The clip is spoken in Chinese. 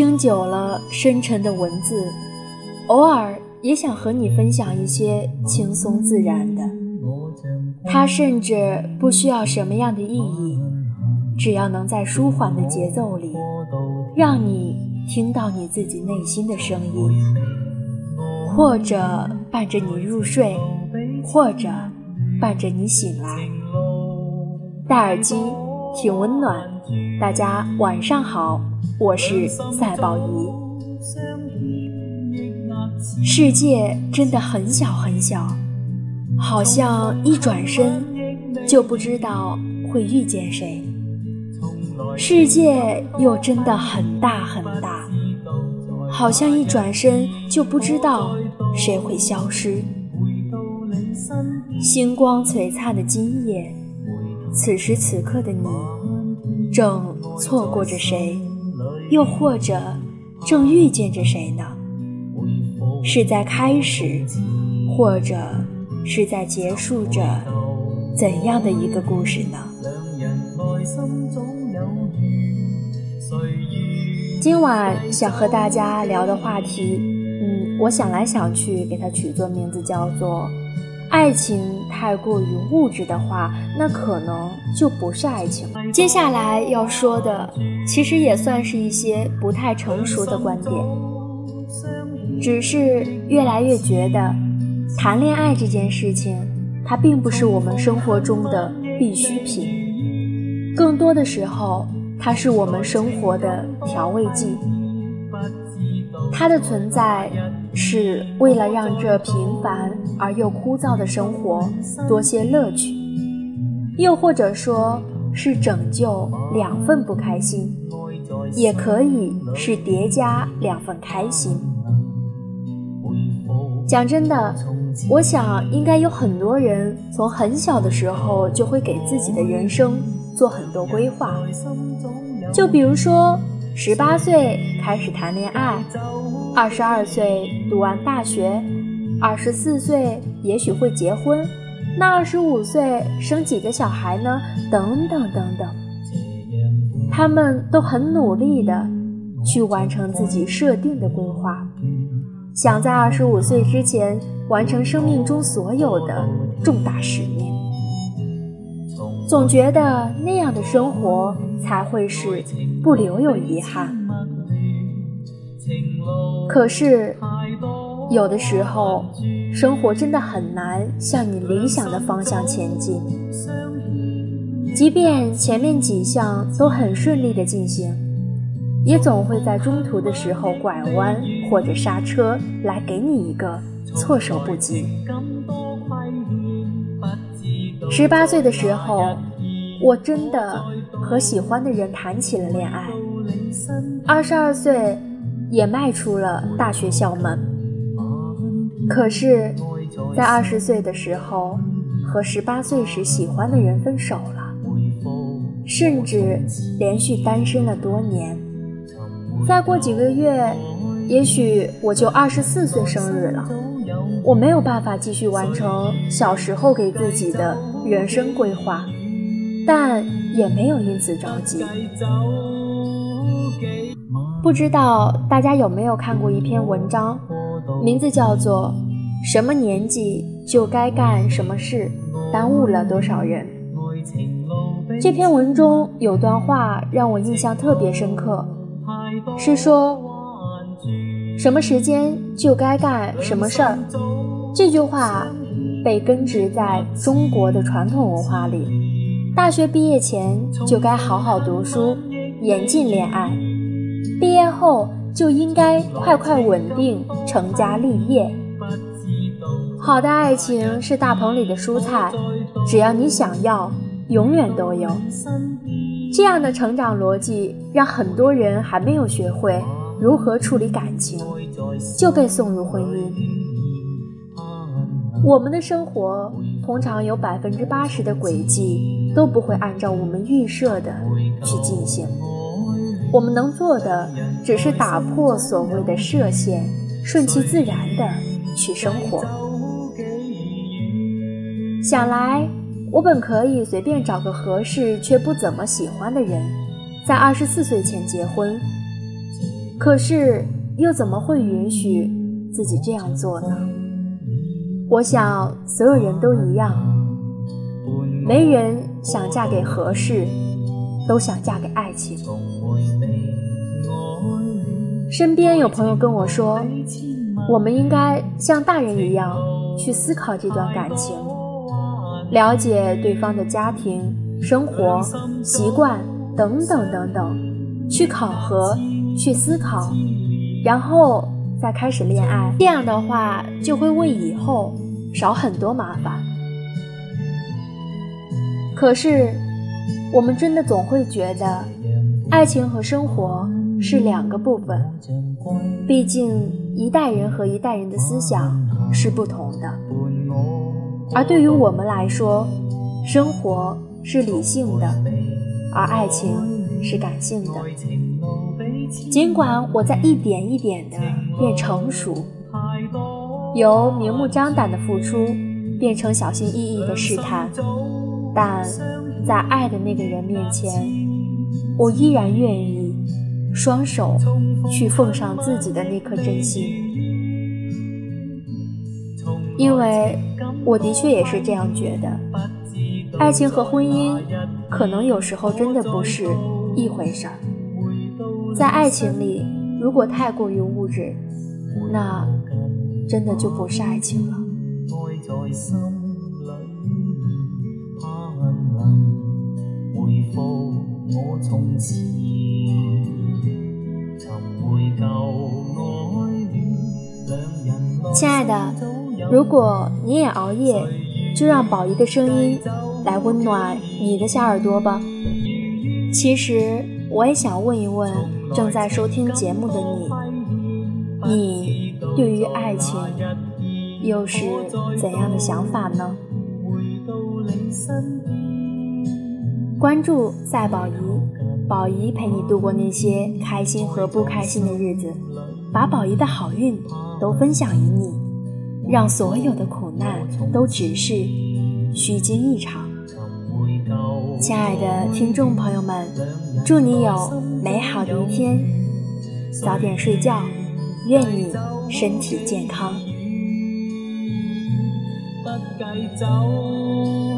听久了深沉的文字，偶尔也想和你分享一些轻松自然的。它甚至不需要什么样的意义，只要能在舒缓的节奏里，让你听到你自己内心的声音，或者伴着你入睡，或者伴着你醒来。戴耳机，挺温暖。大家晚上好。我是赛宝仪。世界真的很小很小，好像一转身就不知道会遇见谁；世界又真的很大很大，好像一转身就不知道谁会消失。星光璀璨的今夜，此时此刻的你，正错过着谁？又或者，正遇见着谁呢？是在开始，或者是在结束着怎样的一个故事呢？今晚想和大家聊的话题，嗯，我想来想去，给它取作名字叫做。爱情太过于物质的话，那可能就不是爱情。接下来要说的，其实也算是一些不太成熟的观点，只是越来越觉得，谈恋爱这件事情，它并不是我们生活中的必需品，更多的时候，它是我们生活的调味剂。它的存在。是为了让这平凡而又枯燥的生活多些乐趣，又或者说是拯救两份不开心，也可以是叠加两份开心。讲真的，我想应该有很多人从很小的时候就会给自己的人生做很多规划，就比如说十八岁开始谈恋爱。二十二岁读完大学，二十四岁也许会结婚，那二十五岁生几个小孩呢？等等等等，他们都很努力的去完成自己设定的规划，想在二十五岁之前完成生命中所有的重大使命，总觉得那样的生活才会是不留有遗憾。可是，有的时候，生活真的很难向你理想的方向前进。即便前面几项都很顺利的进行，也总会在中途的时候拐弯或者刹车，来给你一个措手不及。十八岁的时候，我真的和喜欢的人谈起了恋爱。二十二岁。也迈出了大学校门，可是，在二十岁的时候，和十八岁时喜欢的人分手了，甚至连续单身了多年。再过几个月，也许我就二十四岁生日了，我没有办法继续完成小时候给自己的人生规划，但也没有因此着急。不知道大家有没有看过一篇文章，名字叫做《什么年纪就该干什么事，耽误了多少人》。这篇文中有段话让我印象特别深刻，是说什么时间就该干什么事儿。这句话被根植在中国的传统文化里，大学毕业前就该好好读书，严禁恋爱。毕业后就应该快快稳定成家立业。好的爱情是大棚里的蔬菜，只要你想要，永远都有。这样的成长逻辑让很多人还没有学会如何处理感情，就被送入婚姻。我们的生活通常有百分之八十的轨迹都不会按照我们预设的去进行。我们能做的只是打破所谓的设限，顺其自然的去生活。想来，我本可以随便找个合适却不怎么喜欢的人，在二十四岁前结婚。可是又怎么会允许自己这样做呢？我想所有人都一样，没人想嫁给合适，都想嫁给爱情。身边有朋友跟我说，我们应该像大人一样去思考这段感情，了解对方的家庭、生活习惯等等等等，去考核、去思考，然后再开始恋爱。这样的话，就会为以后少很多麻烦。可是，我们真的总会觉得，爱情和生活。是两个部分，毕竟一代人和一代人的思想是不同的。而对于我们来说，生活是理性的，而爱情是感性的。尽管我在一点一点的变成熟，由明目张胆的付出变成小心翼翼的试探，但在爱的那个人面前，我依然愿意。双手去奉上自己的那颗真心，因为我的确也是这样觉得。爱情和婚姻可能有时候真的不是一回事儿。在爱情里，如果太过于物质，那真的就不是爱情了。亲爱的，如果你也熬夜，就让宝仪的声音来温暖你的小耳朵吧。其实我也想问一问正在收听节目的你，你对于爱情又是怎样的想法呢？关注赛宝仪，宝仪陪你度过那些开心和不开心的日子，把宝仪的好运。都分享于你，让所有的苦难都只是虚惊一场。亲爱的听众朋友们，祝你有美好的一天，早点睡觉，愿你身体健康。不走。